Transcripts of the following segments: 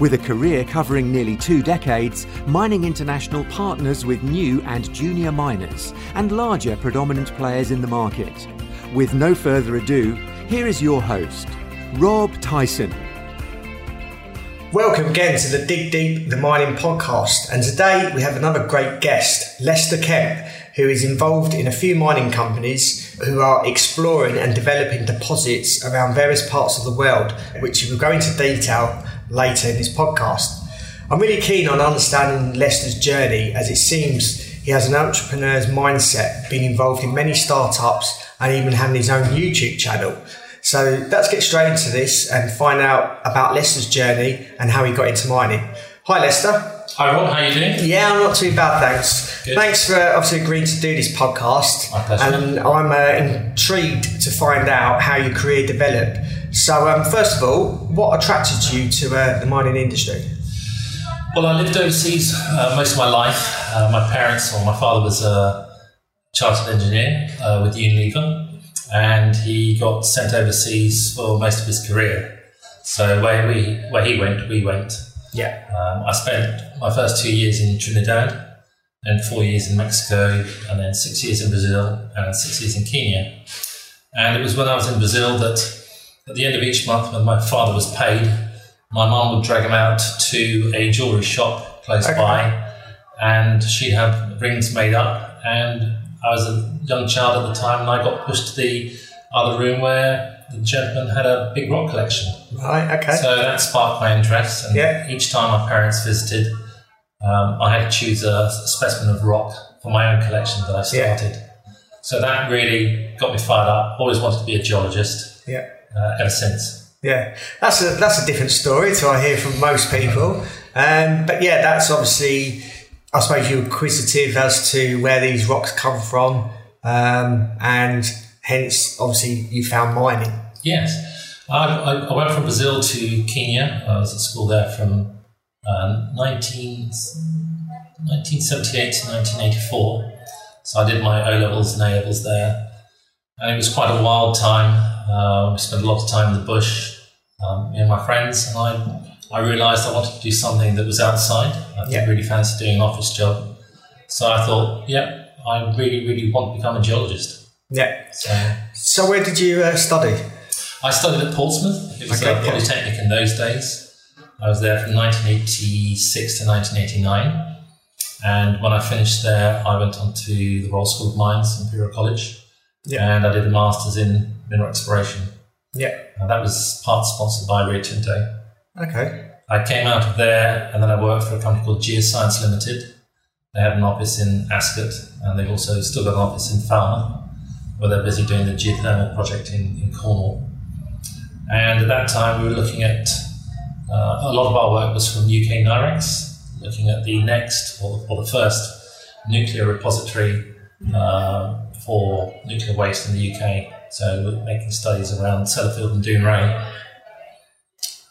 With a career covering nearly two decades, Mining International partners with new and junior miners and larger predominant players in the market. With no further ado, here is your host, Rob Tyson. Welcome again to the Dig Deep the Mining podcast. And today we have another great guest, Lester Kemp, who is involved in a few mining companies who are exploring and developing deposits around various parts of the world, which we'll go into detail later in this podcast. I'm really keen on understanding Lester's journey as it seems he has an entrepreneur's mindset, being involved in many startups and even having his own YouTube channel. So let's get straight into this and find out about Lester's journey and how he got into mining. Hi, Lester. Hi, Ron. How are you doing? Yeah, I'm not too bad, thanks. Good. Thanks for obviously agreeing to do this podcast. My pleasure. And I'm uh, intrigued to find out how your career developed. So, um, first of all, what attracted you to uh, the mining industry? Well, I lived overseas uh, most of my life. Uh, my parents, or my father, was a chartered engineer uh, with Unilever, and he got sent overseas for most of his career. So where we where he went, we went. Yeah. Um, I spent my first two years in Trinidad, and four years in Mexico, and then six years in Brazil, and six years in Kenya. And it was when I was in Brazil that, at the end of each month, when my father was paid, my mum would drag him out to a jewelry shop close Okay. by, and she'd have rings made up. And I was a young child at the time, and I got pushed to the other room where the gentleman had a big rock collection. Right. Okay. So that sparked my interest, and Yeah. each time my parents visited, um, I had to choose a specimen of rock for my own collection that I started. Yeah. started. So that really got me fired up. Always wanted to be a geologist yeah. Uh, ever since. Yeah, that's a that's a different story to I hear from most people. Um, but yeah, that's obviously, I suppose you're inquisitive as to where these rocks come from, um, and hence obviously you found mining. Yes, I, I, went from Brazil to Kenya. I was at school there from uh, 19, 1978 to 1984. So I did my O levels and A levels there, and it was quite a wild time. Uh, we spent a lot of time in the bush, um, me and my friends, and I I realised I wanted to do something that was outside. I didn't Yeah. really fancy doing an office job, so I thought, yeah, I really really want to become a geologist. Yeah. So So where did you uh, study? I studied at Portsmouth. It was Okay, a yeah. polytechnic in those days. I was there from 1986 to 1989. And when I finished there, I went on to the Royal School of Mines, Imperial College. Yeah. And I did a master's in mineral exploration. Yeah. And that was part sponsored by Rio Tinto. Okay. I came out of there and then I worked for a company called Geoscience Limited. They had an office in Ascot and they've also still got an office in Falmouth where they're busy doing the geothermal project in, in Cornwall. And at that time we were looking at uh, a lot of our work was from UK NIREX, looking at the next or, or the first nuclear repository uh, for nuclear waste in the UK. So uh, making studies around Sellafield and Dounreay.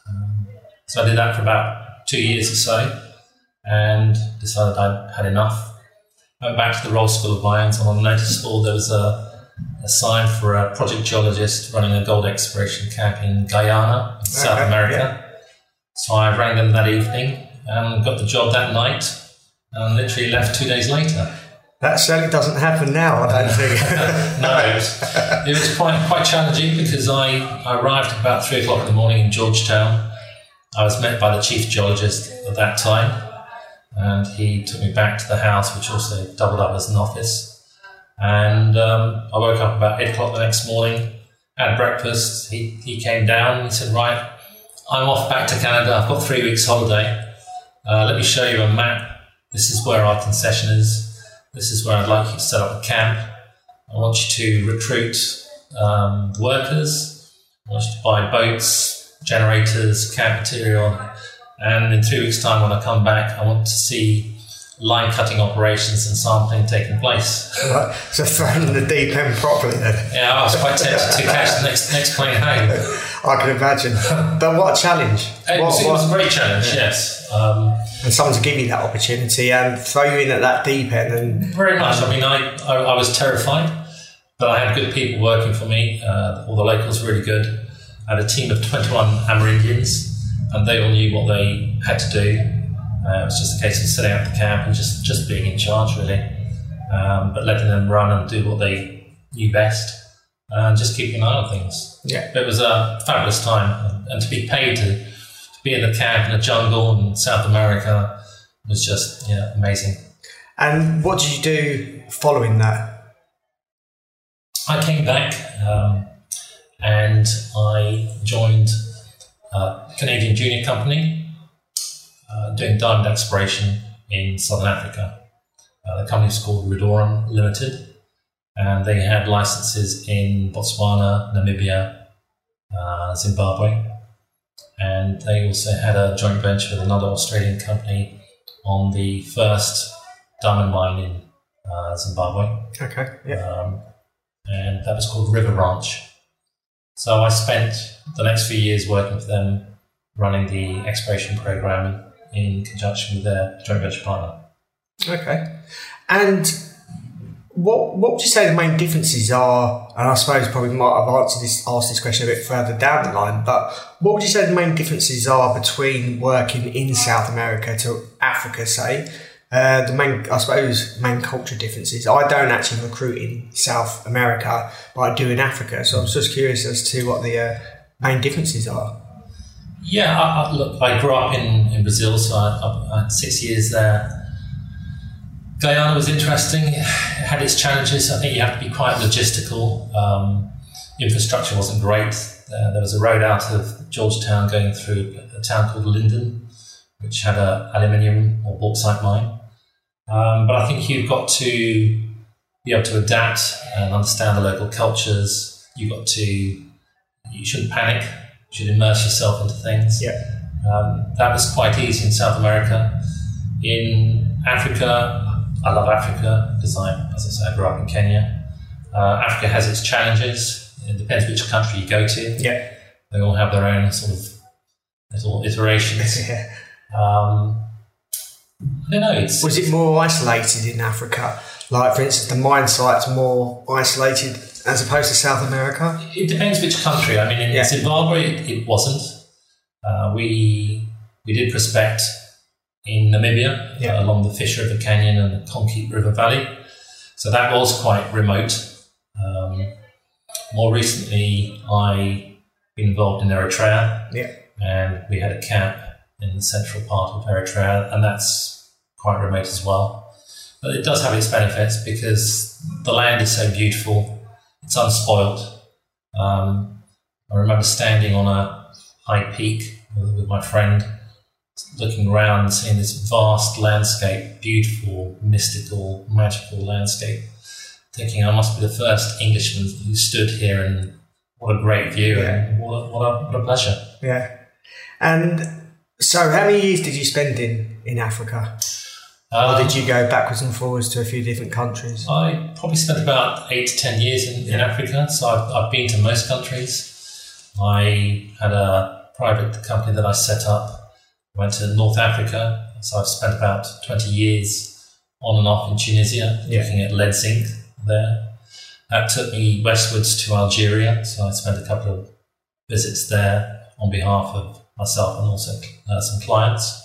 Um, so I did that for about two years or so and decided I'd had enough. Went back to the Royal School of Mines and on the notice board there was a, a sign for a project geologist running a gold exploration camp in Guyana, in South Okay, America. So I rang them that evening and got the job that night and literally left two days later. That certainly doesn't happen now. I don't think. no, it was, it was quite quite challenging because I, I arrived about three o'clock in the morning in Georgetown. I was met by the chief geologist at that time, and he took me back to the house, which also doubled up as an office. And um, I woke up about eight o'clock the next morning, had breakfast. He, he came down and he said, Right, I'm off back to Canada. I've got three weeks' holiday. Uh, let me show you a map. This is where our concession is. This is where I'd like you to set up a camp. I want you to recruit um, workers. I want you to buy boats, generators, camp material. And in three weeks' time, when I come back, I want to see line cutting operations and sampling taking place. Right. So thrown in the deep end properly then. Yeah, I was quite tempted to catch the next next plane home. I can imagine. But what a challenge. It, What- was, it was a great challenge, yes. Um, and someone to give you that opportunity and throw you in at that deep end and very much. I mean, I, I, I was terrified, but I had good people working for me. Uh, all the locals were really good. I had a team of 21 Amerindians, and they all knew what they had to do. Uh, it was just a case of setting up the camp and just, just being in charge, really. Um, but letting them run and do what they knew best and just keeping an eye on things. yeah. It was a fabulous time, and to be paid to, to be in the camp in the jungle in South America was just yeah amazing. And what did you do following that? I came back um, and I joined a Canadian junior company uh, doing diamond exploration in southern Africa. Uh, the company was called Redorum Limited, and they had licenses in Botswana, Namibia, uh, Zimbabwe, and they also had a joint venture with another Australian company on the first diamond mine in uh, Zimbabwe Okay. Yeah. um, and that was called River Ranch. So I spent the next few years working for them, running the exploration program in conjunction with their joint venture partner. Okay. And what what would you say the main differences are? And I suppose probably might have answered this asked this question a bit further down the line, but what would you say the main differences are between working in South America to Africa, say? Uh, the main, I suppose, main culture differences. I don't actually recruit in South America, but I do in Africa. So I was just curious as to what the uh, main differences are. Yeah, I, I, look, I grew up in, in Brazil, so I, I, I had six years there. Guyana was interesting. It had its challenges. I think you have to be quite logistical. Um, infrastructure wasn't great. Uh, there was a road out of Georgetown going through a town called Linden, which had an aluminium or bauxite mine. Um, but I think you've got to be able to adapt and understand the local cultures. You've got to, you shouldn't panic. You should immerse yourself into things. Yeah. Um, that was quite easy in South America. In Africa, I love Africa because I, as I say, I grew up in Kenya. Uh, Africa has its challenges. It depends which country you go to. Yeah. They all have their own sort of little iterations. yeah. Um, I don't know. It's Was it more isolated in Africa? Like, for instance, the mine site's more isolated as opposed to South America? It depends which country. I mean, in Yeah. Zimbabwe, it, it wasn't. Uh, we we did prospect in Namibia Yeah. uh, along the Fish River Canyon and the Konkiep River Valley, so that was quite remote. Um, more recently, I been involved in Eritrea, Yeah. and we had a camp in the central part of Eritrea, and that's quite remote as well. But it does have its benefits because the land is so beautiful, it's unspoilt. Um, I remember standing on a high peak with, with my friend, looking around and seeing this vast landscape, beautiful, mystical, magical landscape, thinking I must be the first Englishman who stood here and what a great view Yeah. and what a, what, a, what a pleasure. Yeah. And so, how many years did you spend in, in Africa? Or Um, did you go backwards and forwards to a few different countries? I probably spent about eight to ten years in, in Africa, so I've, I've been to most countries. I had a private company that I set up, went to North Africa, so I've spent about 20 years on and off in Tunisia, Yeah. looking at lead zinc there. That took me westwards to Algeria, so I spent a couple of visits there on behalf of myself and also uh, some clients.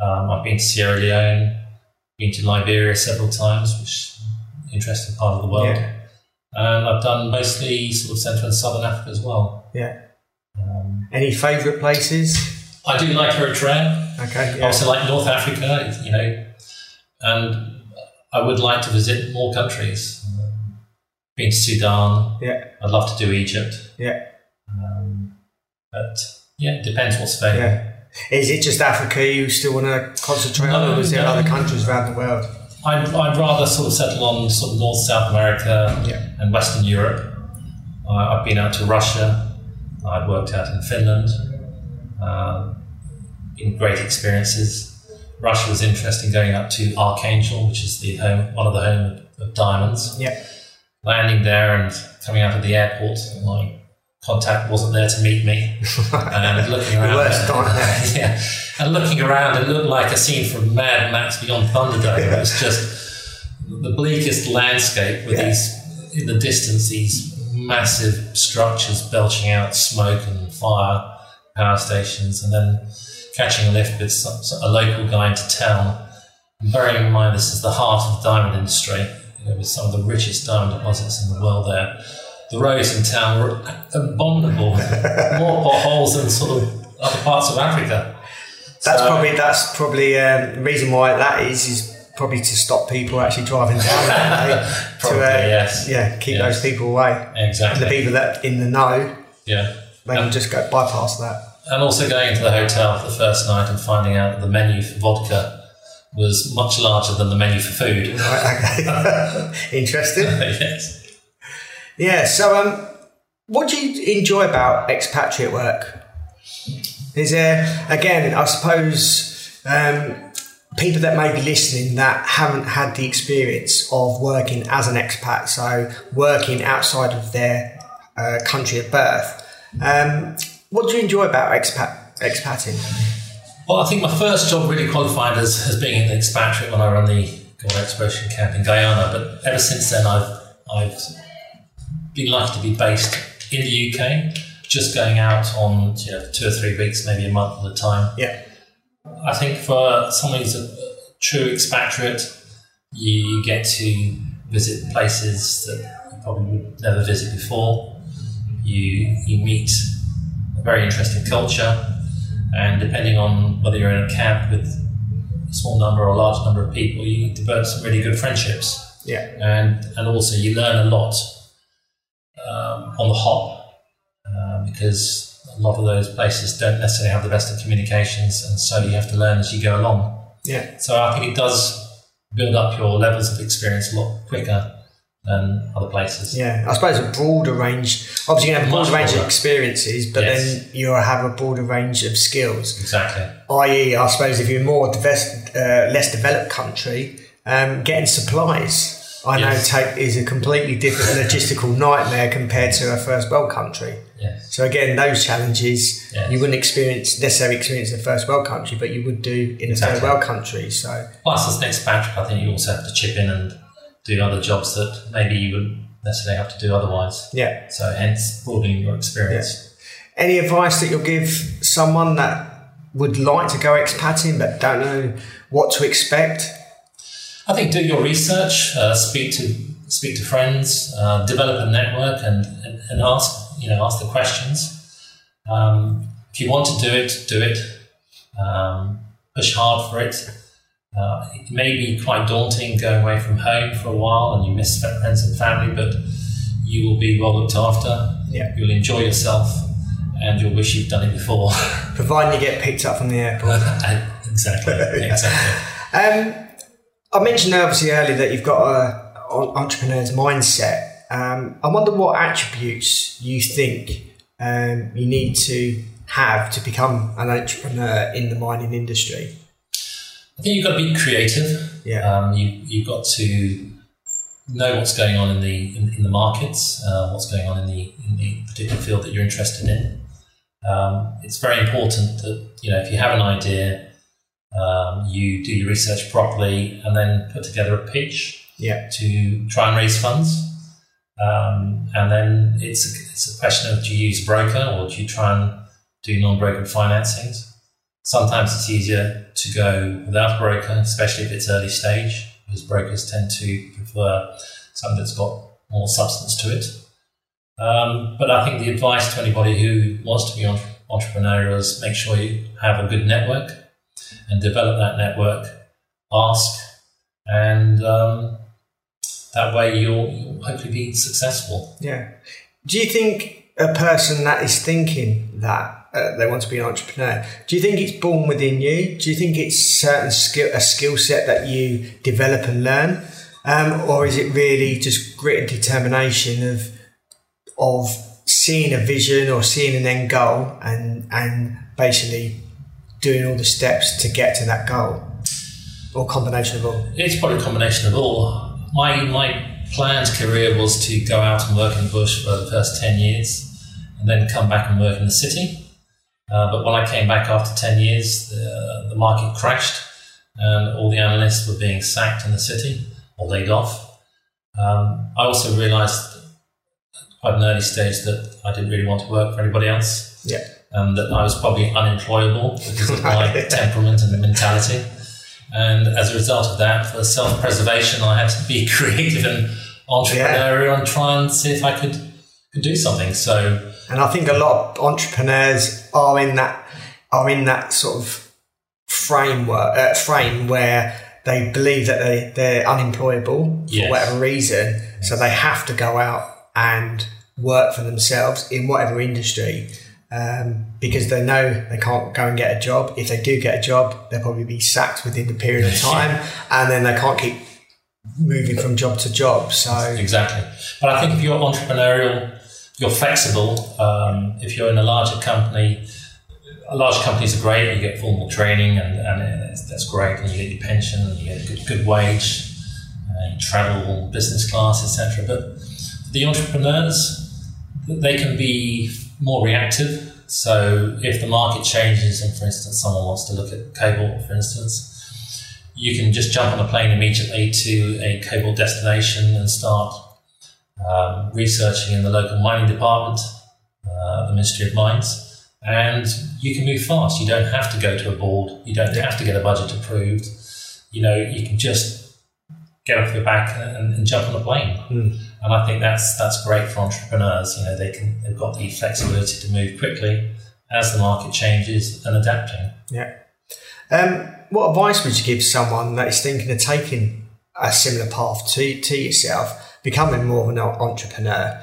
Um, I've been to Sierra Leone, been to Liberia several times, which is an interesting part of the world. Yeah. And I've done mostly sort of Central and Southern Africa as well. Yeah. Um, Any favourite places? I do like Eritrea. Okay. I Yeah. also like North Africa, you know, and I would like to visit more countries. Um, been to Sudan. Yeah. I'd love to do Egypt. Yeah. Um, but yeah, it depends what's available. Yeah. Is it just Africa you still want to concentrate on, or is there no. other countries around the world? I'd, I'd rather sort of settle on sort of North South America Yeah. and Western Europe. Uh, I've been out to Russia. I've worked out in Finland. Um, been great experiences. Russia was interested in going up to Archangel, which is the home, one of the home of diamonds. Yeah. Landing there and coming out of the airport, my contact wasn't there to meet me. And looking around, nightmare. yeah, and looking around, it looked like a scene from Mad Max Beyond Thunderdome. It was just the bleakest landscape with Yeah. these in the distance these massive structures belching out smoke and fire, power stations, and then catching a lift with a local guy into town. And bearing in mind this is the heart of the diamond industry, you know, with some of the richest diamond deposits in the world there. The roads in town were abominable, more potholes than sort of other parts of Africa. That's So- probably that's probably um, the reason why that is is probably to stop people actually driving down that. Probably, to, uh, yes. Yeah, keep Yes. those people away. And Exactly. the people that in the know, Yeah. they can just go bypass that. And also going into the hotel for the first night and finding out that the menu for vodka was much larger than the menu for food. Right, okay. Interesting. yes. Yeah. So, um, what do you enjoy about expatriate work? Is there again? I suppose um, people that may be listening that haven't had the experience of working as an expat, so working outside of their uh, country of birth. Um, what do you enjoy about expat expatting? Well, I think my first job really qualified as, as being an expatriate when I ran the Gold Exploration Camp in Guyana. But ever since then, I've I've been lucky to be based in the UK, just going out on you know, two or three weeks, maybe a month at a time. Yeah. I think for someone who's a true expatriate, you, get to visit places that you probably would never visit before. You you meet very interesting culture, and depending on whether you're in a camp with a small number or a large number of people, you develop some really good friendships Yeah. and and also you learn a lot um, on the hop uh, because a lot of those places don't necessarily have the best of communications, and so you have to learn as you go along. Yeah. So I think it does build up your levels of experience a lot quicker than other places. Yeah, I suppose a broader range. Obviously, you have a broader Much range of experiences, but Yes. then you have a broader range of skills. Exactly. I.e., I suppose if you're a more divest, uh, less developed country, um, getting supplies, I know Yes. take is a completely different logistical nightmare compared to a first world country. Yes. So again, those challenges Yes. you wouldn't experience necessarily experience in a first world country, but you would do in a third world country. So Plus, as an expatriate, I think you also have to chip in and do other jobs that maybe you wouldn't necessarily have to do otherwise. yeah. So, hence broadening your experience. Any advice that you'll give someone that would like to go expatting but don't know what to expect? I think do your research, uh, speak to speak to friends, uh, develop a network, and, and and ask you know ask the questions. Um, if you want to do it, do it. Um, push hard for it. Uh, it may be quite daunting going away from home for a while, and you miss friends and family, but you will be well looked after. Yeah. You'll enjoy yourself, and you'll wish you'd done it before. Providing you get picked up from the airport. exactly. Exactly. Um, I mentioned obviously earlier that you've got an entrepreneur's mindset. Um, I wonder what attributes you think um, you need to have to become an entrepreneur in the mining industry. I think you've got to be creative. Yeah. Um, you, you've got to know what's going on in the in, in the markets, uh, what's going on in the in the particular field that you're interested in. Um, it's very important that you know if you have an idea, um, you do your research properly and then put together a pitch Yeah. to try and raise funds. Um, and then it's a, it's a question of do you use a broker or do you try and do non-brokered financings? Sometimes it's easier to go without a broker, especially if it's early stage, because brokers tend to prefer something that's got more substance to it. Um, but I think the advice to anybody who wants to be entre- entrepreneurial is make sure you have a good network and develop that network. Ask, and um, that way you'll, you'll hopefully be successful. Yeah. Do you think a person that is thinking that uh, they want to be an entrepreneur, do you think it's born within you? Do you think it's certain skill a skill set that you develop and learn, um, or is it really just grit and determination of of seeing a vision or seeing an end goal and and basically doing all the steps to get to that goal? or combination of all? It's probably a combination of all. My my planned career was to go out and work in the bush for the first ten years, and then come back and work in the city. Uh, but when I came back after ten years, the, the market crashed, and all the analysts were being sacked in the city or laid off. Um, I also realised at quite an early stage that I didn't really want to work for anybody else Yeah. and that I was probably unemployable because of my temperament and mentality. And as a result of that, for self preservation, I had to be creative and entrepreneurial and try and see if I could, could do something. So, And I think a lot of entrepreneurs are in that are in that sort of framework uh, frame where they believe that they they're unemployable for whatever reason, so they have to go out and work for themselves in whatever industry. Um, because they know they can't go and get a job. If they do get a job, they'll probably be sacked within the period of time, and then they can't keep moving from job to job. So exactly. But I think if you're entrepreneurial, you're flexible. Um, if you're in a larger company, large companies are great. You get formal training, and, and that's great. And you get your pension, and you get a good, good wage. Uh, you travel, business class, etc. But the entrepreneurs, they can be more reactive. So if the market changes, and for instance, someone wants to look at cable, for instance, you can just jump on a plane immediately to a cable destination and start um, researching in the local mining department, uh, the Ministry of Mines, and you can move fast. You don't have to go to a board. You don't have to get a budget approved. You know, you can just get off your back and, and jump on a plane. And I think that's that's great for entrepreneurs. You know, they can they've got the flexibility to move quickly as the market changes and adapting. Yeah. Um, what advice would you give someone that is thinking of taking a similar path to, to yourself, becoming more of an entrepreneur,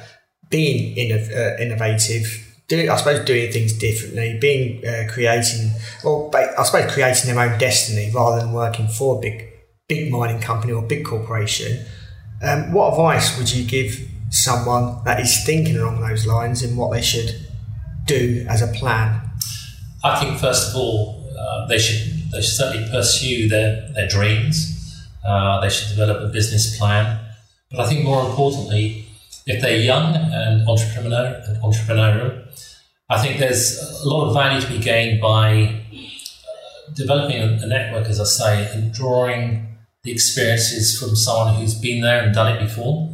being innov- uh, innovative, do, I suppose doing things differently, being uh, creating, or I suppose creating their own destiny rather than working for a big, big mining company or big corporation? Um, what advice would you give someone that is thinking along those lines and what they should do as a plan? I think first of all, uh, they should they should certainly pursue their their dreams. Uh, they should develop a business plan. But I think more importantly, if they're young and entrepreneur and entrepreneurial, I think there's a lot of value to be gained by uh, developing a, network, as I say, and drawing the experiences from someone who's been there and done it before.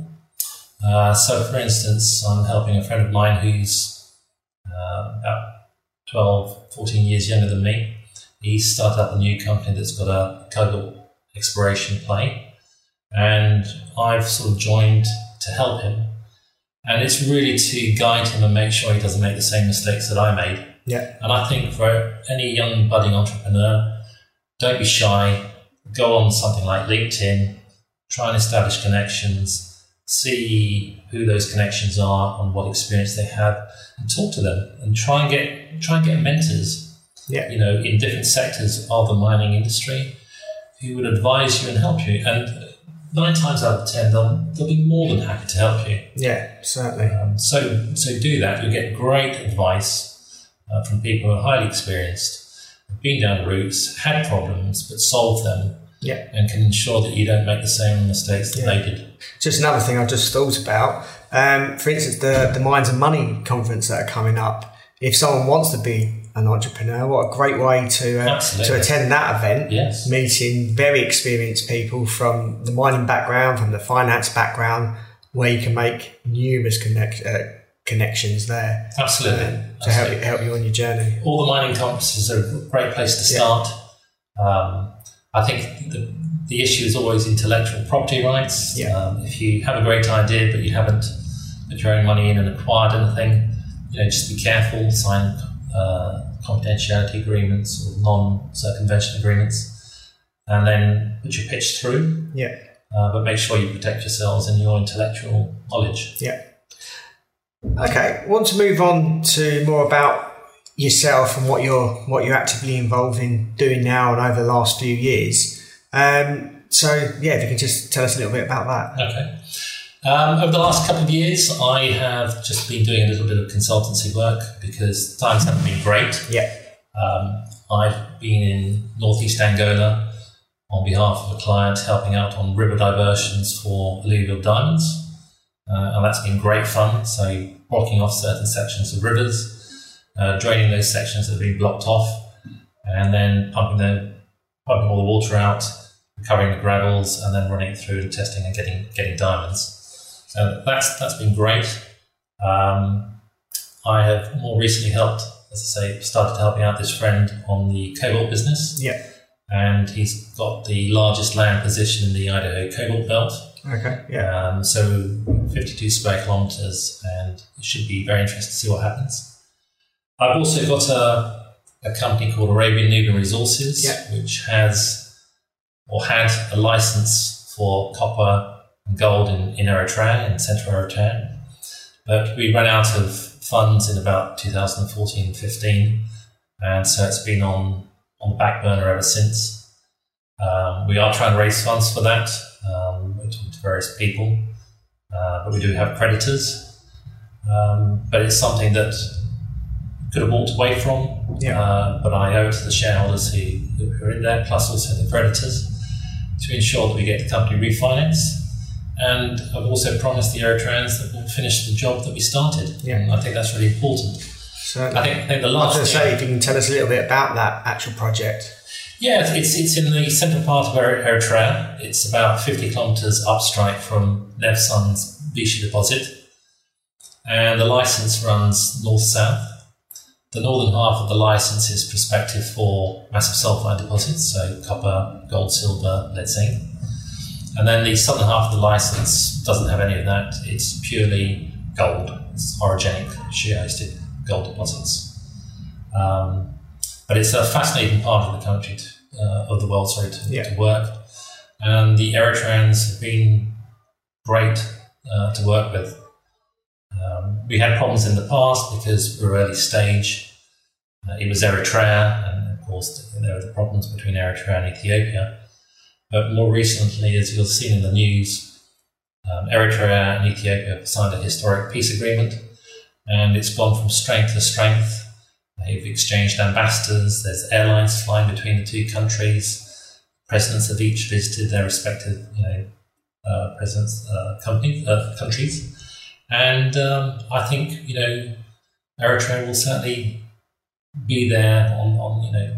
Uh, so, for instance, I'm helping a friend of mine who's uh, about 12, 14 years younger than me. He started up a new company that's got a cobalt exploration play, and I've sort of joined to help him. And it's really to guide him and make sure he doesn't make the same mistakes that I made. Yeah. And I think for any young budding entrepreneur, don't be shy. Go on something like LinkedIn, try and establish connections, see who those connections are and what experience they have, and talk to them and try and get try and get mentors. Yeah. You know, in different sectors of the mining industry, who would advise you and help you. And nine times out of ten, they'll they'll be more than happy to help you. Yeah, certainly. Um, so, so do that. You'll get great advice uh, from people who are highly experienced, have been down the routes, had problems, but solved them, Yeah. and can ensure that you don't make the same mistakes that they did. Just another thing I just thought about. Um, for instance, the the Mines and Money conference that are coming up. If someone wants to be an entrepreneur, what a great way to uh, to attend that event. Yes. Meeting very experienced people from the mining background, from the finance background, where you can make numerous connect, uh, connections there Absolutely. um, to help you, help you on your journey. All the mining conferences are a great place to Yeah. start. Um, I think the, the issue is always intellectual property rights. Yeah. Um, if you have a great idea but you haven't put your own money in and acquired anything, you know, just be careful. Sign uh, confidentiality agreements or non-circumvention agreements, and then put your pitch through. Yeah. Uh, but make sure you protect yourselves and your intellectual knowledge. Yeah. Okay, want to move on to more about yourself and what you're what you're actively involved in doing now and over the last few years. Um, so yeah, if you can just tell us a little bit about that. Okay. Um, over the last couple of years, I have just been doing a little bit of consultancy work because times haven't been great. Yeah. Um, I've been in northeast Angola on behalf of a client, helping out on river diversions for alluvial diamonds. Uh, and that's been great fun. So, blocking off certain sections of rivers, uh, draining those sections that have been blocked off, and then pumping, the, pumping all the water out, recovering the gravels, and then running it through and testing and getting, getting diamonds. So, that's, that's been great. Um, I have more recently helped, as I say, started helping out this friend on the cobalt business. Yeah. And he's got the largest land position in the Idaho cobalt belt. Okay. Yeah. Um, so 52 square kilometers, and it should be very interesting to see what happens. I've also got a, a company called Arabian Nubian Resources, Yeah. which has or had a license for copper and gold in, in Eritrea, in central Eritrea. But we ran out of funds in about 2014 15, and so it's been on, on the back burner ever since. Um, we are trying to raise funds for that. Um, we're talking to various people, uh, but we do have creditors. Um, but it's something that could have walked away from, Yeah. uh, but I owe it to the shareholders who, who are in there, plus also the creditors, to ensure that we get the company refinanced. And I've also promised the Eritreans that we'll finish the job that we started. Yeah. I think that's really important. So I think, I think the I was last going to say, if you can tell us a little bit about that actual project. Yeah, it's, it's in the central part of Eri- Eritrea. It's about 50 kilometres upstrike from Nevsun's Bisha deposit. And the license runs north south. The northern half of the license is prospective for massive sulfide deposits, so copper, gold, silver, lead, zinc. And then the southern half of the license doesn't have any of that. It's purely gold. It's orogenic, shear hosted gold deposits. Um, but it's a fascinating part of the country, to, uh, of the world, sorry, to, Yeah. to work. And the Eritreans have been great uh, to work with. Um, we had problems in the past because we were early stage. Uh, it was Eritrea, and of course, there were the problems between Eritrea and Ethiopia. But more recently, as you'll see in the news, um, Eritrea and Ethiopia have signed a historic peace agreement, and it's gone from strength to strength. They've exchanged ambassadors. There's airlines flying between the two countries. Presidents have each visited their respective, you know, uh, presidents' uh, company, uh, countries, and um, I think you know, Eritrea will certainly be there on, on you know,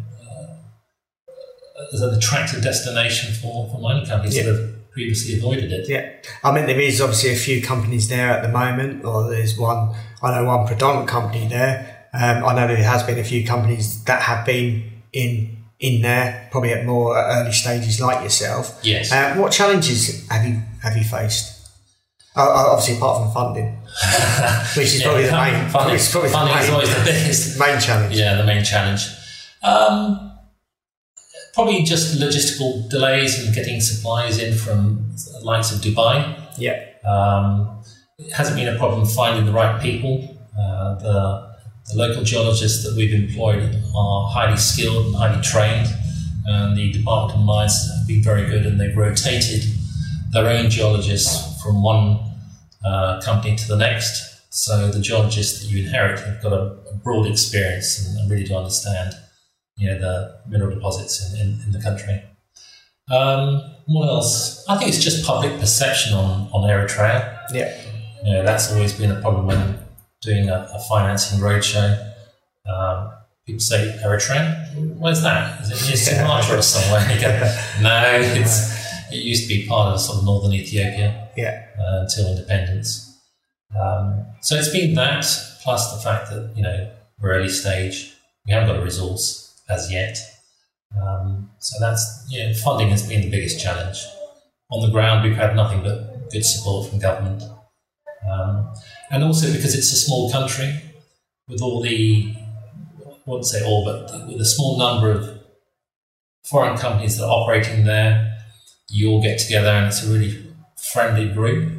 as an attractive destination for, for mining companies Yeah. that have previously avoided it. Yeah, I mean there is obviously a few companies there at the moment, or there's one. I know one predominant company there. Um, I know there has been a few companies that have been in in there, probably at more early stages, like yourself. Yes. Uh, what challenges have you have you faced? Uh, uh, obviously, apart from funding, which is probably the main. funding, probably the funding is always the biggest. main challenge. Yeah, the main challenge. Um, probably just logistical delays in getting supplies in from the likes of Dubai. Yeah. Um, it hasn't been a problem finding the right people. Uh, the, the local geologists that we've employed are highly skilled and highly trained, and the Department of Mines have been very good, and they've rotated their own geologists from one uh, company to the next. So the geologists that you inherit have got a, a broad experience and, and really do understand, you know, the mineral deposits in, in, in the country. Um, what else? I think it's just public perception on, on Eritrea. Yeah. You know, that's always been a problem when doing a, a financing roadshow. Um, people say Eritrea, where's that? Is it near Sumatra or somewhere? You go, no, it's, it used to be part of sort of northern Ethiopia Yeah. uh, until independence. Um, so it's been that, plus the fact that you know we're early stage, we haven't got a resource as yet. Um, so that's know, funding has been the biggest challenge. On the ground, we've had nothing but good support from government, um, and also because it's a small country with all the I won't say all, but with a small number of foreign companies that are operating there, you all get together and it's a really friendly group.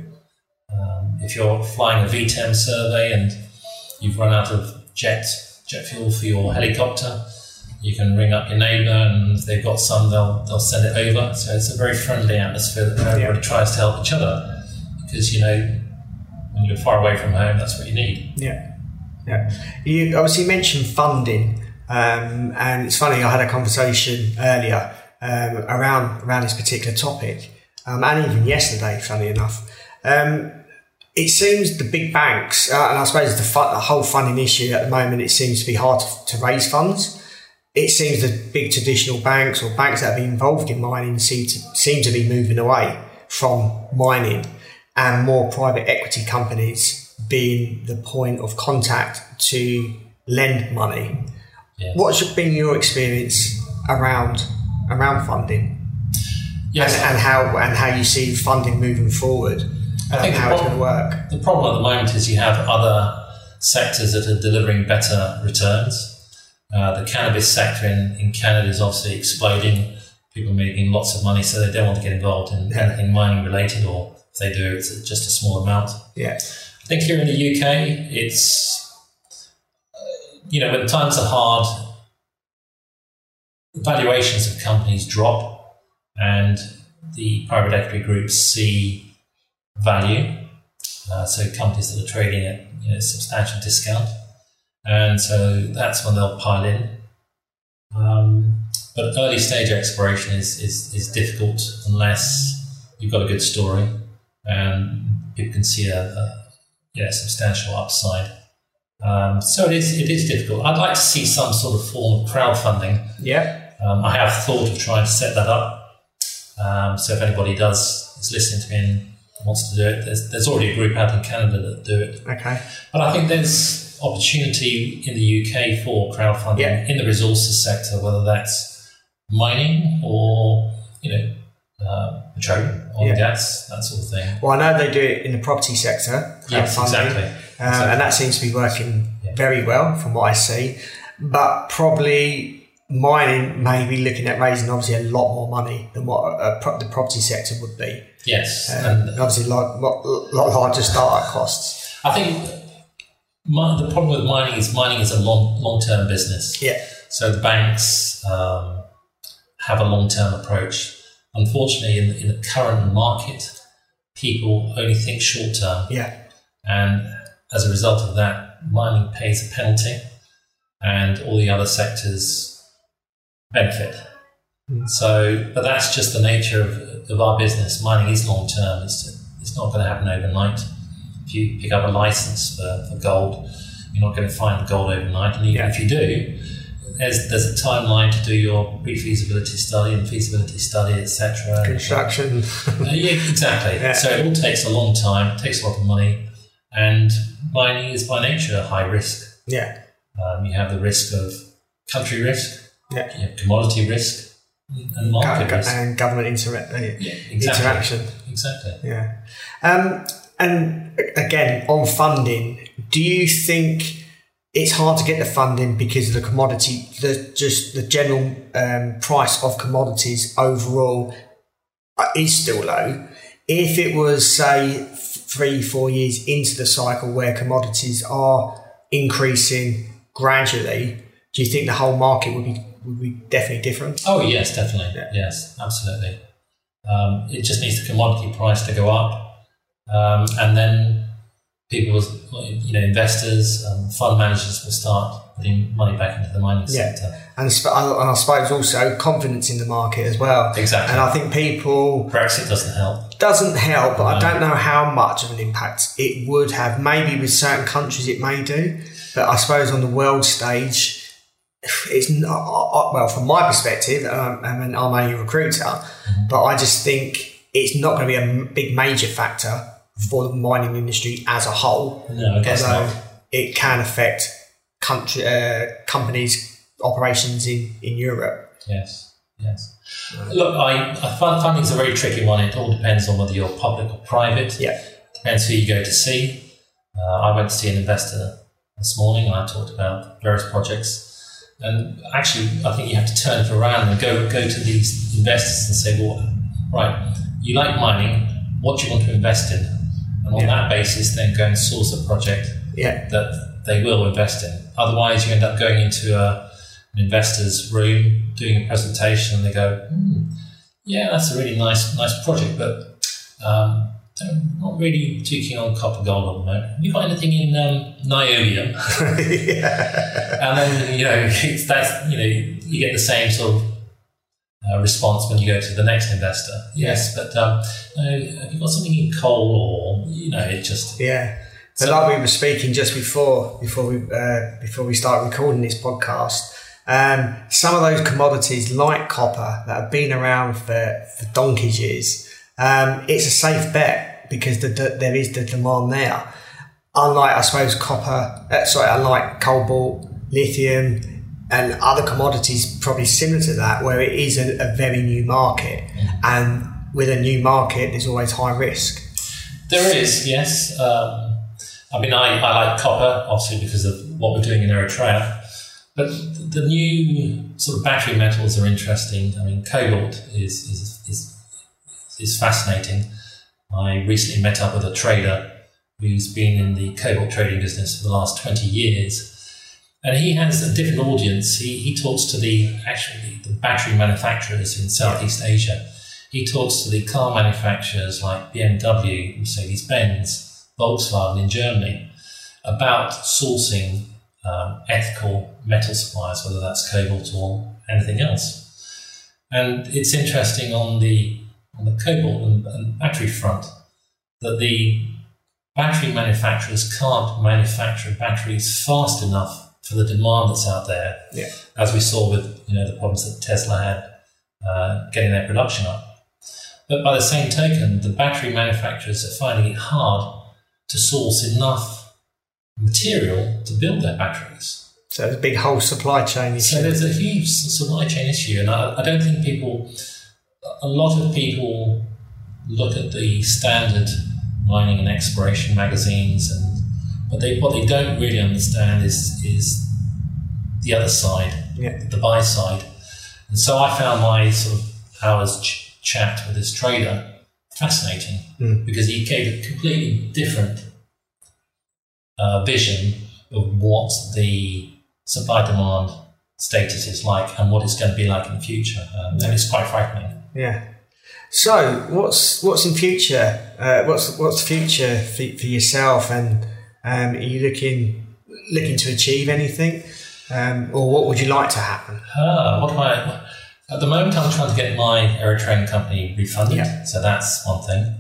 Um, if you're flying a VTEM survey and you've run out of jet jet fuel for your helicopter, you can ring up your neighbour and if they've got some, they'll they'll send it over. So it's a very friendly atmosphere that everybody tries to help each other because you know when you're far away from home, that's what you need. Yeah, yeah. You obviously mentioned funding, um, and it's funny. I had a conversation earlier um, around around this particular topic, um, and even yesterday, funny enough. Um, it seems the big banks, uh, and I suppose the, fu- the, whole funding issue at the moment, it seems to be hard to, to, raise funds. It seems the big traditional banks or banks that have been involved in mining seem to, seem to be moving away from mining and more private equity companies being the point of contact to lend money. What's been your experience around around funding? Yes, and, and how and how you see funding moving forward? I think how it's going to work. The problem at the moment is you have other sectors that are delivering better returns. Uh, the cannabis sector in, in Canada is obviously exploding. People are making lots of money, so they don't want to get involved in yeah. anything mining related, or if they do, it's just a small amount. Yeah. I think here in the UK, it's, you know, when times are hard, the valuations of companies drop and the private equity groups see value. Uh, so companies that are trading at you know, substantial discount, and so that's when they'll pile in. Um, but early stage exploration is, is, is difficult unless you've got a good story and people can see a, a yeah, substantial upside. Um, so it is it is difficult. I'd like to see some sort of form of crowdfunding. Yeah. Um, I have thought of trying to set that up. Um, so if anybody does is listening to me and wants to do it. There's, there's already a group out in Canada that do it. Okay. But I think there's opportunity in the UK for crowdfunding yeah. in the resources sector, whether that's mining or, you know, uh, petroleum, oil yeah. gas, that sort of thing. Well, I know they do it in the property sector. Yes, exactly. Uh, exactly. And that seems to be working yeah. very well from what I see. But probably mining may be looking at raising obviously a lot more money than what pro- the property sector would be. Yes, um, and obviously a lot, lot, lot larger startup costs. I think the problem with mining is mining is a long long term business. Yeah. So the banks um, have a long term approach. Unfortunately, in, in the current market, people only think short term. Yeah. And as a result of that, mining pays a penalty, and all the other sectors benefit. Mm. So, but that's just the nature of of our business, mining is long term. It's, it's not going to happen overnight. If you pick up a license for, for gold, you're not going to find the gold overnight. And even yeah. if you do, there's, there's a timeline to do your pre-feasibility study and feasibility study, etc. Construction. uh, yeah, exactly. Yeah. So it all takes a long time. It takes a lot of money, and mining is by nature a high risk. Yeah. Um, you have the risk of country risk. Yeah. You have commodity risk and market and government inter- yeah, exactly. interaction. Exactly. Yeah. Um, and again, on funding, do you think it's hard to get the funding because of the commodity, the just the general um, price of commodities overall uh, is still low? If it was, say, three, four years into the cycle where commodities are increasing gradually, do you think the whole market would be would be definitely different? Oh yes, definitely. Yeah. Yes, absolutely. Um, it just needs the commodity price to go up, um, and then people, you know, investors, um, fund managers will start putting money back into the mining yeah. sector. And, and I suppose also confidence in the market as well. Exactly. And I think people Brexit doesn't help. Doesn't help, but no. I don't know how much of an impact it would have. Maybe with certain countries it may do, but I suppose on the world stage it's not, well, from my perspective, um, I mean, I'm a recruiter, mm-hmm. but I just think it's not going to be a big major factor for the mining industry as a whole. No. It can affect country uh, companies' operations in, in Europe. Yes, yes. Look, I, I find funding's a very tricky one. It all depends on whether you're public or private. Yeah. Depends who you go to see. Uh, I went to see an investor this morning and I talked about various projects and actually, I think you have to turn it around and go go to these investors and say, well, right, you like mining, what do you want to invest in? And on yeah. that basis, then go and source a project yeah. that they will invest in. Otherwise, you end up going into a, an investor's room, doing a presentation, and they go, hmm, yeah, that's a really nice nice project, but um, I'm not really too keen on copper gold at the moment. Have you got anything in um, niobium? yeah. And then, you know, that's, you know, you get the same sort of uh, response when you go to the next investor. Yes, but um, uh, have you got something in coal or you know it just Yeah. But So- like we were speaking just before before we uh, before we start recording this podcast, um, some of those commodities like copper that have been around for, for donkey's years, um, it's a safe bet because the, the, there is the demand there. Unlike I suppose copper, uh, sorry, unlike cobalt, lithium, and other commodities probably similar to that, where it is a, a very new market, and with a new market, there's always high risk. There is, yes. Um, I mean, I, I like copper, obviously, because of what we're doing in Eritrea. But the new sort of battery metals are interesting. I mean, cobalt is, is, is, is fascinating. I recently met up with a trader who's been in the cobalt trading business for the last 20 years. And he has a different audience. He, he talks to the actually the battery manufacturers in Southeast Asia. He talks to the car manufacturers like BMW, Mercedes Benz, Volkswagen in Germany about sourcing um, ethical metal supplies, whether that's cobalt or anything else. And it's interesting on the on the cobalt and, and battery front that the battery manufacturers can't manufacture batteries fast enough for the demand that's out there. Yeah. As we saw with you know the problems that Tesla had uh, getting their production up. But by the same token, the battery manufacturers are finding it hard to source enough material to build their batteries. So there's a big whole supply chain issue. So there's a huge supply chain issue, and I, I don't think people, a lot of people look at the standard mining and exploration magazines, and but they what they don't really understand is is the other side, Yeah. the buy side. And so I found my sort of hours ch- chat with this trader fascinating Mm. because he gave a completely different uh, vision of what the supply demand status is like and what it's going to be like in the future. Um, and it's quite frightening. Yeah. So what's what's in future? Uh, what's what's the future for, for yourself? And um, are you looking looking to achieve anything, um, or what would you like to happen? Ah, what am I? At the moment, I'm trying to get my Eritrean company refunded. Yeah. So that's one thing.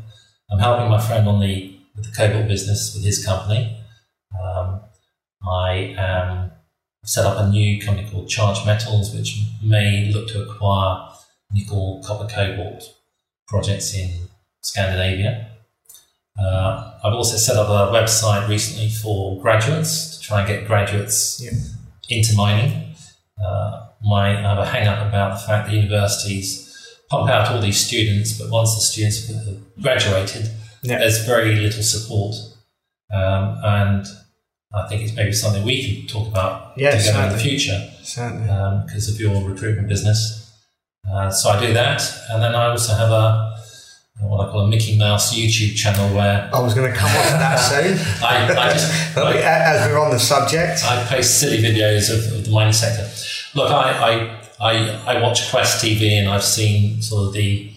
I'm helping my friend on the with the cobalt business with his company. Um, I am set up a new company called Charge Metals, which may look to acquire nickel, copper, cobalt projects in Scandinavia. Uh, I've also set up a website recently for graduates to try and get graduates Yeah. into mining. Uh, my, I have a hang up about the fact that universities pump out all these students, but once the students have graduated, Yeah. there's very little support. Um, and I think it's maybe something we can talk about Yeah, together in the future Certainly. because of your recruitment business. Uh, so I do that, and then I also have a what I call a Mickey Mouse YouTube channel where I was going to come on to that soon. I, I just I, As we're on the subject, I post silly videos of, of the mining sector. Look, I, I, I, I watch Quest TV and I've seen sort of the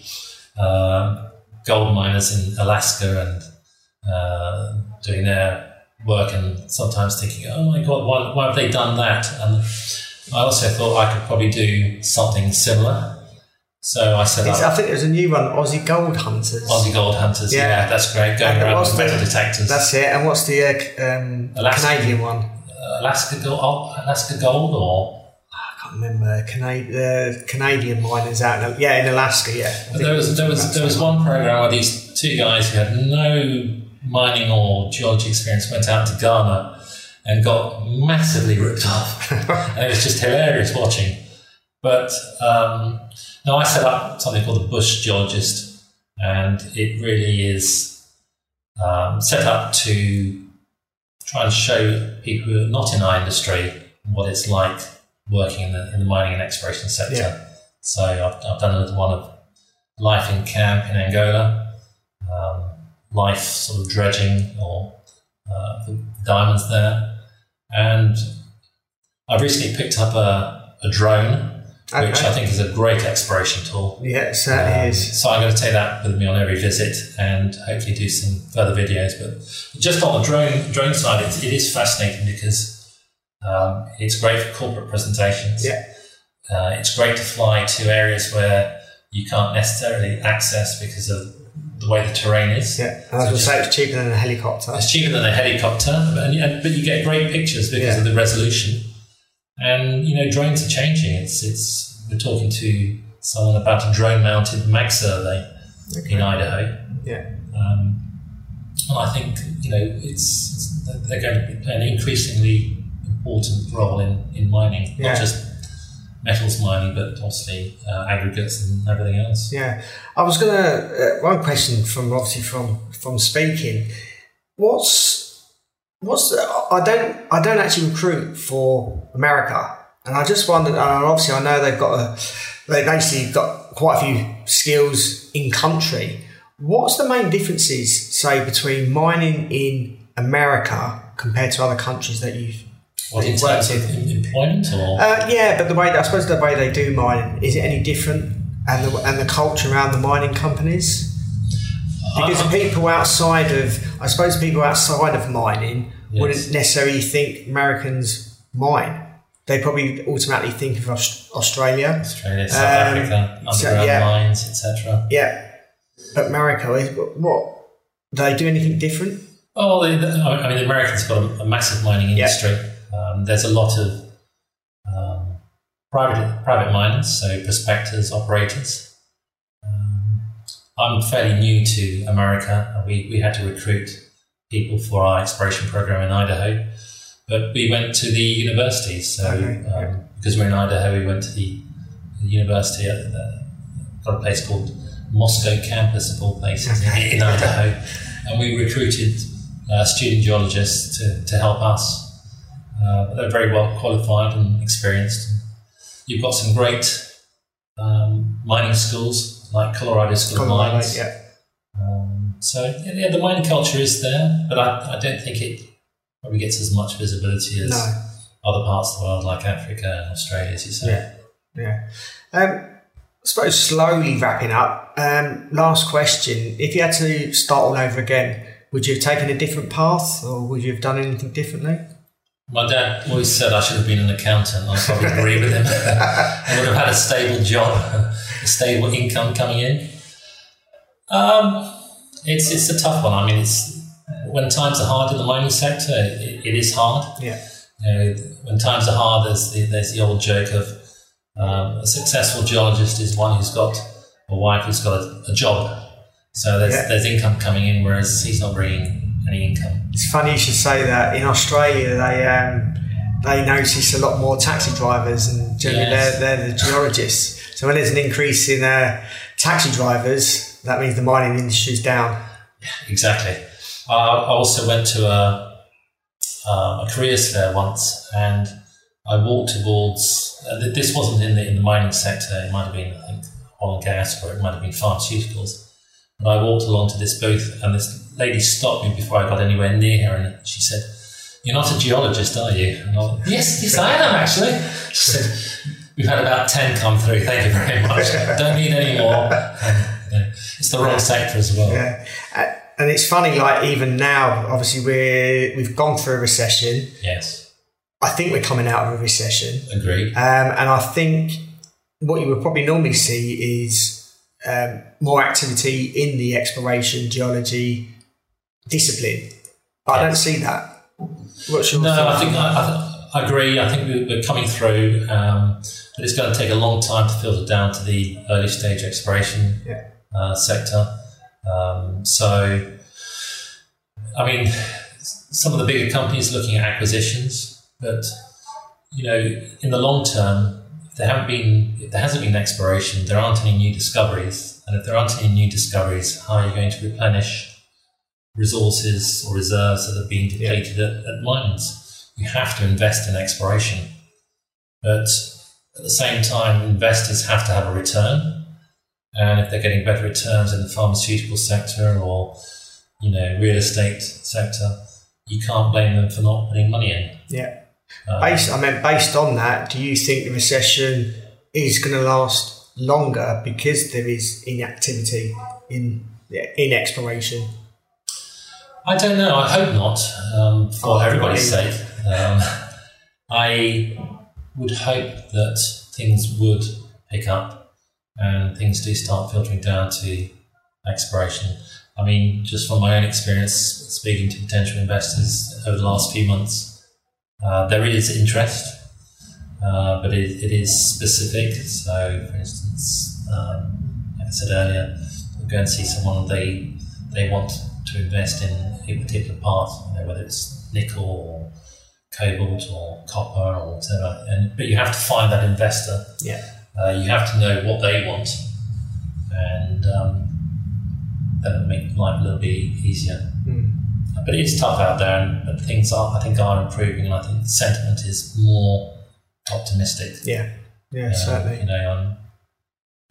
uh, gold miners in Alaska and uh, doing their work and sometimes thinking, oh my God, why, why have they done that? And I also thought I could probably do something similar. So I said, it's, I think there's a new one, Aussie Gold Hunters. Aussie Gold Hunters. Yeah, Yeah. that's great. Going And around with metal detectors. That's it. And what's the uh, um, Alaska. Canadian one? Alaska Gold, oh, Alaska Gold or I can't remember. Canadian, uh, Canadian miners out in, yeah, in Alaska, yeah. There was there was there was one program where these two guys who had no mining or geology experience went out to Ghana and got massively ripped off, and it was just hilarious watching. But um, no, I set up something called the Bush Geologist, and it really is um, set up to try and show people who are not in our industry what it's like working in the, in the mining and exploration sector. Yeah. So I've, I've done a little one of life in camp in Angola, um, life sort of dredging or uh, the diamonds there. And I've recently picked up a, a drone, which I think is a great exploration tool. Yeah, it certainly Um, is. So I'm going to take that with me on every visit and hopefully do some further videos. But just on the drone drone side, it, it is fascinating because um, it's great for corporate presentations. Yeah. Uh, it's great to fly to areas where you can't necessarily access because of the way the terrain is. Yeah, and I was So say it's cheaper than a helicopter. It's cheaper than a helicopter, and, and, but you get great pictures because Yeah. of the resolution. And you know, drones are changing. It's it's. We're talking to someone about a drone-mounted mag survey in Idaho, Yeah, um, and I think you know it's, it's they're going to play an increasingly important role in in mining, Yeah. not just metals mining, but obviously uh, aggregates and everything else. yeah. I was going to uh, one question from obviously from from speaking. What's what's the, I don't I don't actually recruit for America, and I just wondered. Uh, obviously, I know they've got a they basically got quite a few skills in country. What's the main differences, say, between mining in America compared to other countries that you've What in worked terms of in? employment or Uh, yeah, but the way I suppose the way they do mining is it any different, and the and the culture around the mining companies? Because I- people outside of, I suppose people outside of mining Yes. wouldn't necessarily think Americans mine. They probably automatically think of Australia. Australia, South Um, Africa, so, underground yeah. mines, etc. Yeah, but America is what? Do they do anything different? Oh, they, they- I mean, the Americans have got a, massive mining Yeah. industry. Um, there's a lot of um, private private miners, so prospectors, operators. I'm fairly new to America. We, we had to recruit people for our exploration program in Idaho, but we went to the universities. So Okay, um, because we're in Idaho, we went to the, the university at the, got a place called Moscow campus of all places in, in Idaho, and we recruited uh, student geologists to, to help us. Uh, they're very well qualified and experienced. You've got some great um, mining schools like Colorado School of Mines. yeah. Um, so yeah, the mining culture is there, but I, I don't think it probably gets as much visibility as No. other parts of the world, like Africa and Australia, as you say. Yeah. Yeah. Um, I suppose slowly wrapping up. Um, last question: If you had to start all over again, would you have taken a different path, or would you have done anything differently? My dad always said I should have been an accountant. I probably agree with him. I would have had a stable job, a stable income coming in. Um, it's it's a tough one. I mean, it's when times are hard in the mining sector, it, it is hard. Yeah. You know, when times are hard, there's the, there's the old joke of um, a successful geologist is one who's got a wife who's got a, a job. So there's, Yeah. there's income coming in, whereas he's not bringing any income. It's funny you should say that. In Australia, they um, they notice a lot more taxi drivers, and generally Yes. they're, they're the geologists. So when there's an increase in uh, taxi drivers, that means the mining industry's down. Exactly. I also went to a, um, a careers fair once, and I walked towards. Uh, this wasn't in the in the mining sector. It might have been, I think, oil and gas, or it might have been pharmaceuticals. And I walked along to this booth, and this lady stopped me before I got anywhere near her, and she said, "You're not a geologist, are you?" And I went, "Yes, yes, I am actually." She said, "We've had about ten come through. Thank you very much. Don't need any more." And, you know, it's the wrong sector as well. Yeah. And it's funny, like even now, obviously we're we've gone through a recession. Yes, I think we're coming out of a recession. agreed. Um, and I think what you would probably normally see is um, more activity in the exploration geology discipline. I don't see that. What's your No, I think I, I, I agree. I think we- we're coming through, um, but it's going to take a long time to filter down to the early stage exploration Yeah. uh, sector. Um, so, I mean, some of the bigger companies looking at acquisitions, but you know, in the long term, if there haven't been, if there hasn't been exploration, there aren't any new discoveries, and if there aren't any new discoveries, how are you going to replenish resources or reserves that are being depleted at, at mines? You have to invest in exploration, but at the same time, investors have to have a return, and if they're getting better returns in the pharmaceutical sector or you know real estate sector, you can't blame them for not putting money in. yeah. Um, Based, I mean, based on that, do you think the recession is going to last longer because there is inactivity in in exploration? I don't know. I hope not, um, for Oh, everybody's sake. Um, I would hope that things would pick up and things do start filtering down to exploration. I mean, just from my own experience speaking to potential investors over the last few months, uh, there is interest, uh, but it, it is specific. So, for instance, um, like I said earlier, go and see someone they they want to invest in a particular part, you know, whether it's nickel or cobalt or copper or whatever. And but you have to find that investor. Yeah. Uh, you have to know what they want, and um, that will make life a little bit easier. Mm. But it's tough out there, and but things are I think are improving, and I think the sentiment is more optimistic. Yeah. Yeah, Uh, certainly. You know, I'm,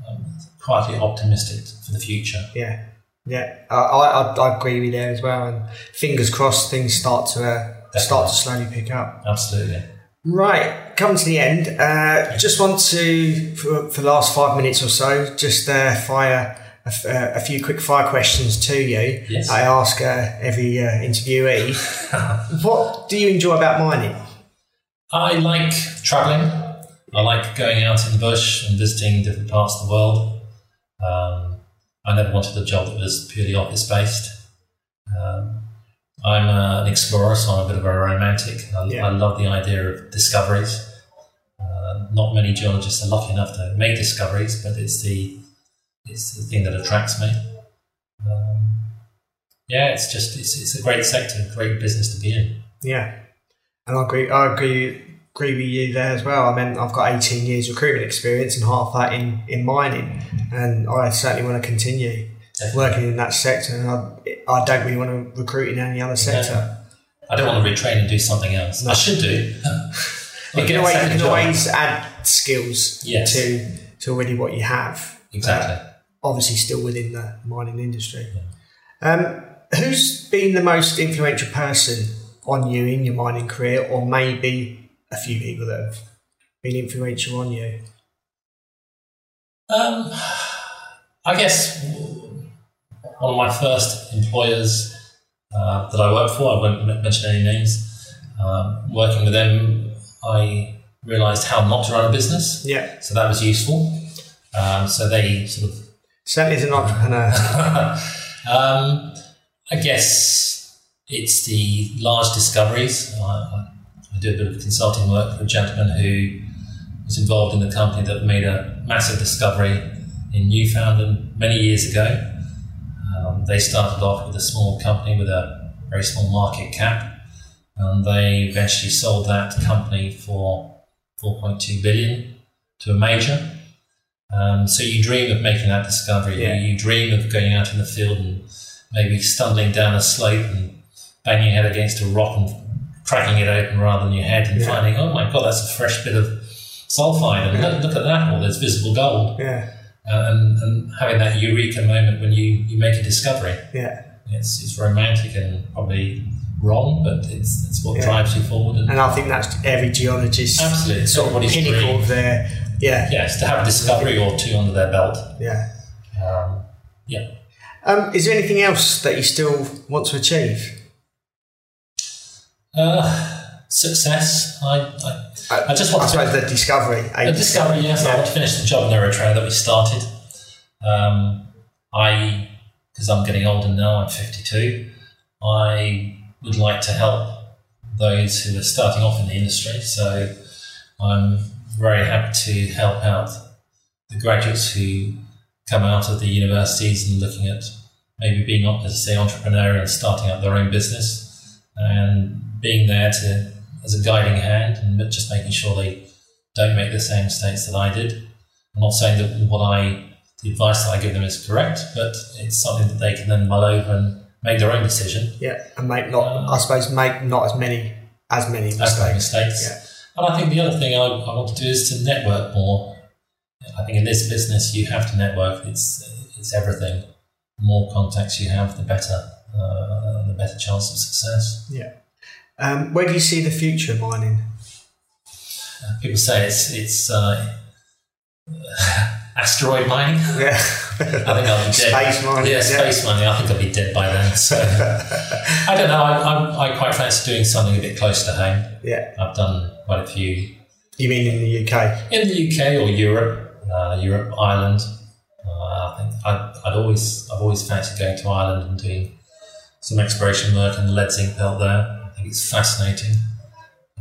I'm quietly optimistic for the future. Yeah, yeah, I, I, I agree with you there as well. And fingers crossed, things start to uh, start to slowly pick up. Absolutely. Right, come to the end. Uh, just want to for, for the last five minutes or so, just uh, fire a, f- uh, a few quick fire questions to you. Yes. I ask uh, every uh, interviewee. what do you enjoy about mining? I like traveling. I like going out in the bush and visiting different parts of the world. Um, I never wanted a job that was purely office based. Um, I'm uh, an explorer, so I'm a bit of a romantic. I, Yeah. I love the idea of discoveries. Uh, not many geologists are lucky enough to make discoveries, but it's the it's the thing that attracts me. Um, yeah, it's just it's, it's a great sector, great business to be in. Yeah, and I agree. I agree. Agree with you there as well. I mean, I've got 18 years recruitment experience and half that in, in mining, and I certainly want to continue Definitely. working in that sector. And I, I don't really want to recruit in any other sector. I don't want to retrain and do something else. I should do. You can always, you can job. always add skills Yes. to to already what you have. Exactly. Uh, obviously, still within the mining industry. Um, who's been the most influential person on you in your mining career, or maybe a few people that have been influential on you? Um, I guess one of my first employers uh, that I worked for, I won't mention any names, um, working with them, I realised how not to run a business. Yeah, So that was useful. Um, so they sort of certainly an entrepreneur. um, I guess it's the large discoveries. I, I, I do a bit of consulting work for a gentleman who was involved in the company that made a massive discovery in Newfoundland many years ago. Um, they started off with a small company with a very small market cap, and they eventually sold that company for 4.2 billion to a major. Um, so you dream of making that discovery. Yeah. You, you dream of going out in the field and maybe stumbling down a slope and banging your head against a rock and cracking it open rather than your head and Yeah. finding, oh my god, that's a fresh bit of sulfide, and look, look at that, well, there's visible gold, yeah, uh, and, and having that eureka moment when you, you make a discovery. yeah. It's, it's romantic and probably wrong, but it's, it's what Yeah. drives you forward. And And I think that's every geologist's Absolutely. sort of pinnacle of their yeah, yes, to have a discovery or two under their belt. yeah. Um, yeah. Um, is there anything else that you still want to achieve? Uh, success. I, I, I just want I to suppose the discovery. A discovery, yes. I want to finish the job in Eritrea that we started. Um, I, because I'm getting older now, I'm 52. I would like to help those who are starting off in the industry. So I'm very happy to help out the graduates who come out of the universities and looking at maybe being, as I say, entrepreneurial and starting up their own business and being there to as a guiding hand and just making sure they don't make the same mistakes that I did. I'm not saying that what I, the advice that I give them is correct, but it's something that they can then mull over and make their own decision. Yeah, and make not. I suppose make not as many as many That's my mistakes. mistakes. Yeah. And I think the other thing I, I want to do is to network more. I think in this business you have to network. It's it's everything. The more contacts you have, the better, uh, the better chance of success. Yeah. Um, where do you see the future of mining? People say it's it's uh, asteroid mining. Yeah. I think I'll be dead. Space mining. Yeah, space mining. I think I'll be dead by then. So I don't know. I, I, I quite fancy doing something a bit close to home. Yeah. I've done quite a few You mean in the UK? In the UK or Europe, uh, Europe, Ireland. Uh, I think I'd, I'd, always, I've always fancied going to Ireland and doing some exploration work in the lead zinc belt there. It's fascinating.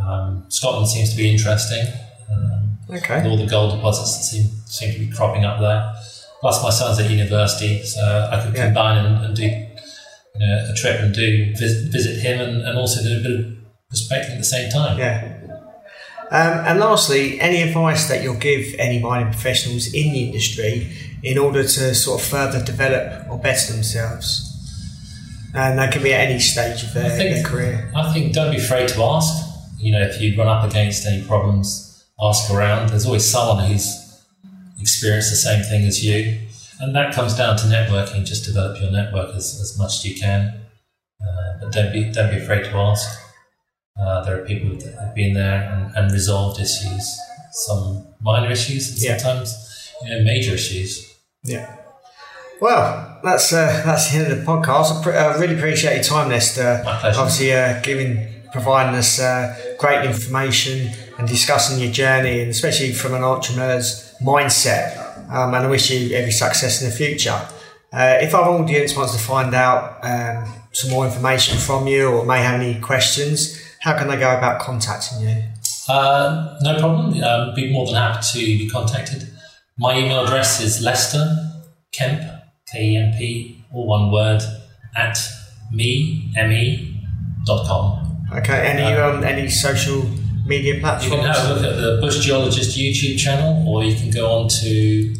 Um, Scotland seems to be interesting. Um, okay. all the gold deposits that seem, seem to be cropping up there. Plus, my son's at university, so I could yeah. combine and, and do you know, a trip and do visit, visit him and, and also do a bit of prospecting at the same time. Yeah. Um, and lastly, any advice that you'll give any mining professionals in the industry in order to sort of further develop or better themselves? And that can be at any stage of their, think, their career. I think don't be afraid to ask. You know, if you run up against any problems, ask around. There's always someone who's experienced the same thing as you. And that comes down to networking. Just develop your network as, as much as you can. Uh, but don't be, don't be afraid to ask. Uh, there are people that have been there and, and resolved issues, some minor issues, and yeah. sometimes you know, major issues. Yeah. Well, that's uh, that's the end of the podcast. I, really appreciate your time, Lester. My pleasure. Obviously, uh, giving providing us uh, great information and discussing your journey, and especially from an entrepreneur's mindset. Um, and I wish you every success in the future. Uh, if our audience wants to find out um, some more information from you or may have any questions, how can they go about contacting you? Uh, no problem. I'd be more than happy to be contacted. My email address is Lester Kemp, K E M P, all one word, at me, M-E, dot com. Okay, any, um, um, any social media platforms? You can have a look at the Bush Geologist YouTube channel, or you can go on to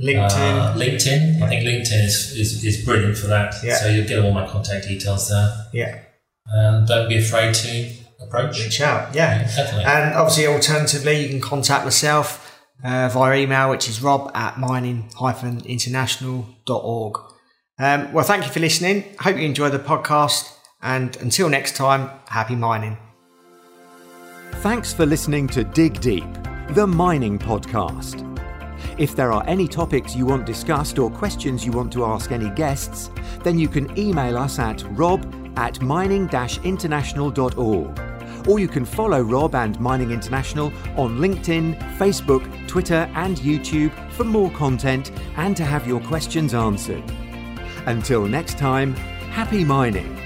LinkedIn. Uh, LinkedIn. I think LinkedIn is, is, is brilliant for that. Yeah. So you'll get all my contact details there. Yeah and don't be afraid to approach. Reach out, yeah. yeah definitely. And obviously, alternatively, you can contact myself uh, via email, which is rob at mining-international.org. Um, well, thank you for listening. Hope you enjoyed the podcast. And until next time, happy mining. Thanks for listening to Dig Deep, the mining podcast. If there are any topics you want discussed or questions you want to ask any guests, then you can email us at rob at mining-international.org. Or you can follow Rob and Mining International on LinkedIn, Facebook, Twitter, and YouTube for more content and to have your questions answered. Until next time, happy mining!